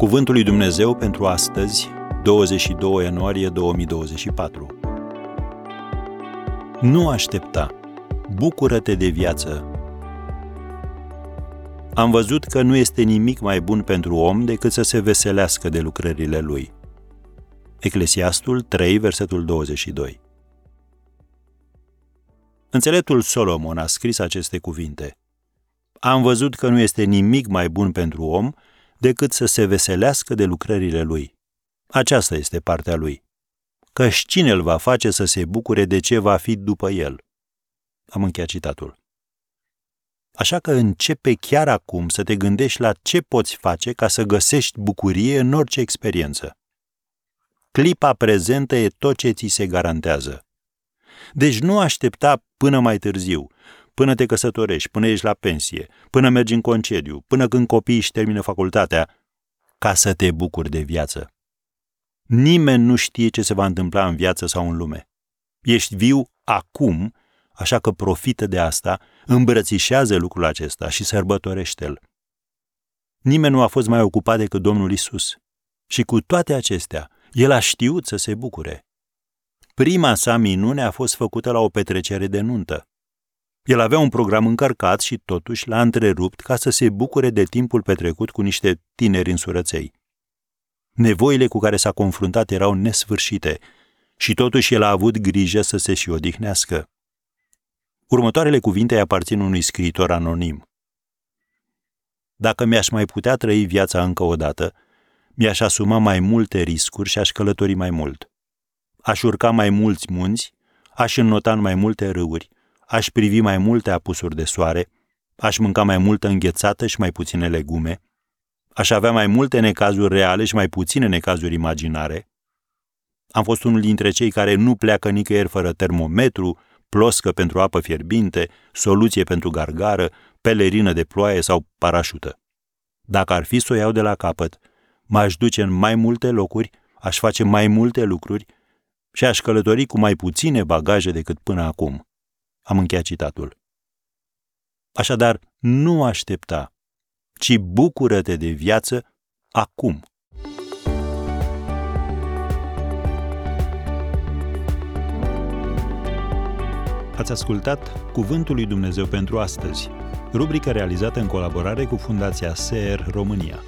Cuvântul lui Dumnezeu pentru astăzi, 22 ianuarie 2024. Nu aștepta. Bucură-te de viață. Am văzut că nu este nimic mai bun pentru om decât să se veselească de lucrările lui. Eclesiastul 3, versetul 22. Înțeleptul Solomon a scris aceste cuvinte. Am văzut că nu este nimic mai bun pentru om decât să se veselească de lucrările lui. Aceasta este partea lui. Căci cine îl va face să se bucure de ce va fi după el? Am încheiat citatul. Așa că începe chiar acum să te gândești la ce poți face ca să găsești bucurie în orice experiență. Clipa prezentă e tot ce ți se garantează. Deci nu aștepta până mai târziu, până te căsătorești, până ești la pensie, până mergi în concediu, până când copiii își termină facultatea, ca să te bucuri de viață. Nimeni nu știe ce se va întâmpla în viață sau în lume. Ești viu acum, așa că profită de asta, îmbrățișează lucrul acesta și sărbătorește-l. Nimeni nu a fost mai ocupat decât Domnul Isus. Și cu toate acestea, el a știut să se bucure. Prima sa minune a fost făcută la o petrecere de nuntă. El avea un program încărcat și totuși l-a întrerupt ca să se bucure de timpul petrecut cu niște tineri însurăței. Nevoile cu care s-a confruntat erau nesfârșite și totuși el a avut grijă să se și odihnească. Următoarele cuvinte îi aparțin unui scriitor anonim. Dacă mi-aș mai putea trăi viața încă o dată, mi-aș asuma mai multe riscuri și aș călători mai mult. Aș urca mai mulți munți, aș înnota în mai multe râuri, aș privi mai multe apusuri de soare, aș mânca mai multă înghețată și mai puține legume, aș avea mai multe necazuri reale și mai puține necazuri imaginare. Am fost unul dintre cei care nu pleacă nicăieri fără termometru, ploscă pentru apă fierbinte, soluție pentru gargară, pelerină de ploaie sau parașută. Dacă ar fi să o iau de la capăt, m-aș duce în mai multe locuri, aș face mai multe lucruri și aș călători cu mai puține bagaje decât până acum. Am încheiat citatul. Așadar, nu aștepta, ci bucură-te de viață acum. Ați ascultat Cuvântul lui Dumnezeu pentru astăzi, rubrica realizată în colaborare cu Fundația SER România.